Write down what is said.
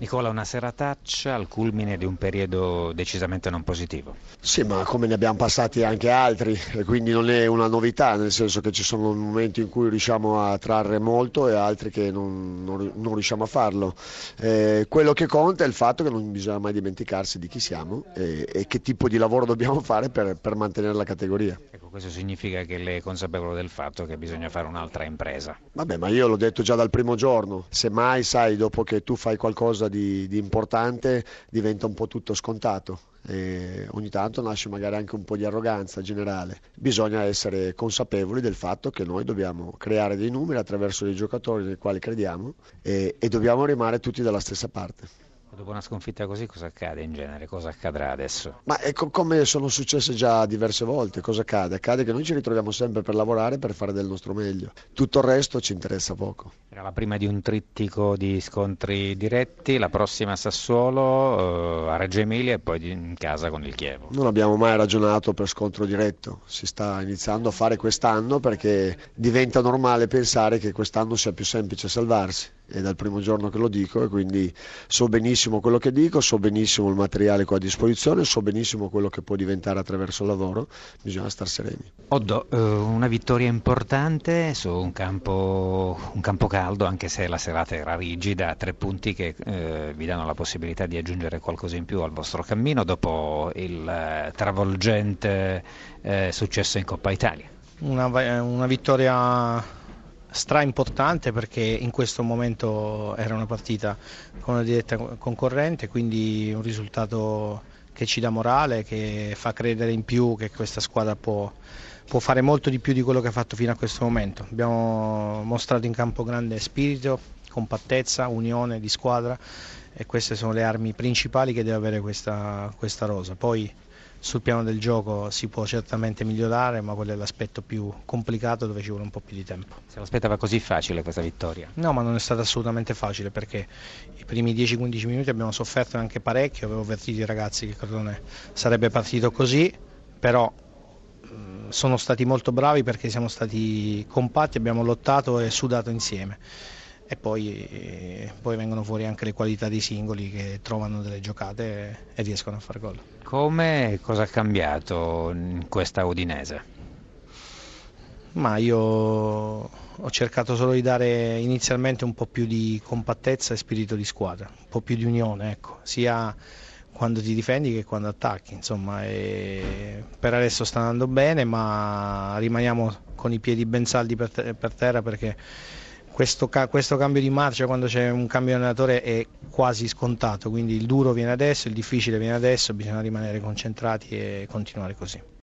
Nicola, una serataccia al culmine di un periodo decisamente non positivo. Sì, ma come ne abbiamo passati anche altri, e quindi non è una novità, nel senso che ci sono momenti in cui riusciamo a trarre molto e altri che non, non, non riusciamo a farlo. Eh, quello che conta è il fatto che non bisogna mai dimenticarsi di chi siamo e, e che tipo di lavoro dobbiamo fare per, per mantenere la categoria. Ecco, questo significa che lei è consapevole del fatto che bisogna fare un'altra impresa. Vabbè, ma io l'ho detto già dal primo giorno, se mai sai dopo che tu fai qualcosa di, di importante diventa un po' tutto scontato. E ogni tanto nasce magari anche un po' di arroganza generale. Bisogna essere consapevoli del fatto che noi dobbiamo creare dei numeri attraverso dei giocatori nei quali crediamo e, e dobbiamo rimanere tutti dalla stessa parte. Dopo una sconfitta così cosa accade in genere? Cosa accadrà adesso? Ma è co- come sono successe già diverse volte, cosa accade? Accade che noi ci ritroviamo sempre per lavorare per fare del nostro meglio. Tutto il resto ci interessa poco. Era la prima di un trittico di scontri diretti, la prossima a Sassuolo, eh, a Reggio Emilia e poi in casa con il Chievo. Non abbiamo mai ragionato per scontro diretto, si sta iniziando a fare quest'anno perché diventa normale pensare che quest'anno sia più semplice salvarsi è dal primo giorno che lo dico e quindi so benissimo quello che dico, so benissimo il materiale che ho a disposizione, so benissimo quello che può diventare attraverso il lavoro, bisogna stare sereni. Oddo, eh, una vittoria importante su un campo, un campo, caldo, anche se la serata era rigida, tre punti che eh, vi danno la possibilità di aggiungere qualcosa in più al vostro cammino dopo il eh, travolgente eh, successo in Coppa Italia. Una, una vittoria stra importante perché in questo momento era una partita con una diretta concorrente, quindi un risultato che ci dà morale, che fa credere in più che questa squadra può, può fare molto di più di quello che ha fatto fino a questo momento. Abbiamo mostrato in campo grande spirito, compattezza, unione di squadra e queste sono le armi principali che deve avere questa, questa rosa. Poi sul piano del gioco si può certamente migliorare, ma quello è l'aspetto più complicato dove ci vuole un po' più di tempo. Se l'aspettava così facile questa vittoria? No, ma non è stata assolutamente facile perché i primi 10-15 minuti abbiamo sofferto anche parecchio, avevo avvertito i ragazzi che Crotone sarebbe partito così, però sono stati molto bravi perché siamo stati compatti, abbiamo lottato e sudato insieme e poi, poi, vengono fuori anche le qualità dei singoli che trovano delle giocate e riescono a fare gol. Come cosa ha cambiato in questa Udinese? Ma io ho cercato solo di dare inizialmente un po' più di compattezza e spirito di squadra, un po' più di unione, ecco, sia quando ti difendi che quando attacchi. Insomma, per adesso sta andando bene, ma rimaniamo con i piedi ben saldi per, per terra perché questo, questo, cambio di marcia quando c'è un cambio di allenatore è quasi scontato, quindi il duro viene adesso, il difficile viene adesso, bisogna rimanere concentrati e continuare così.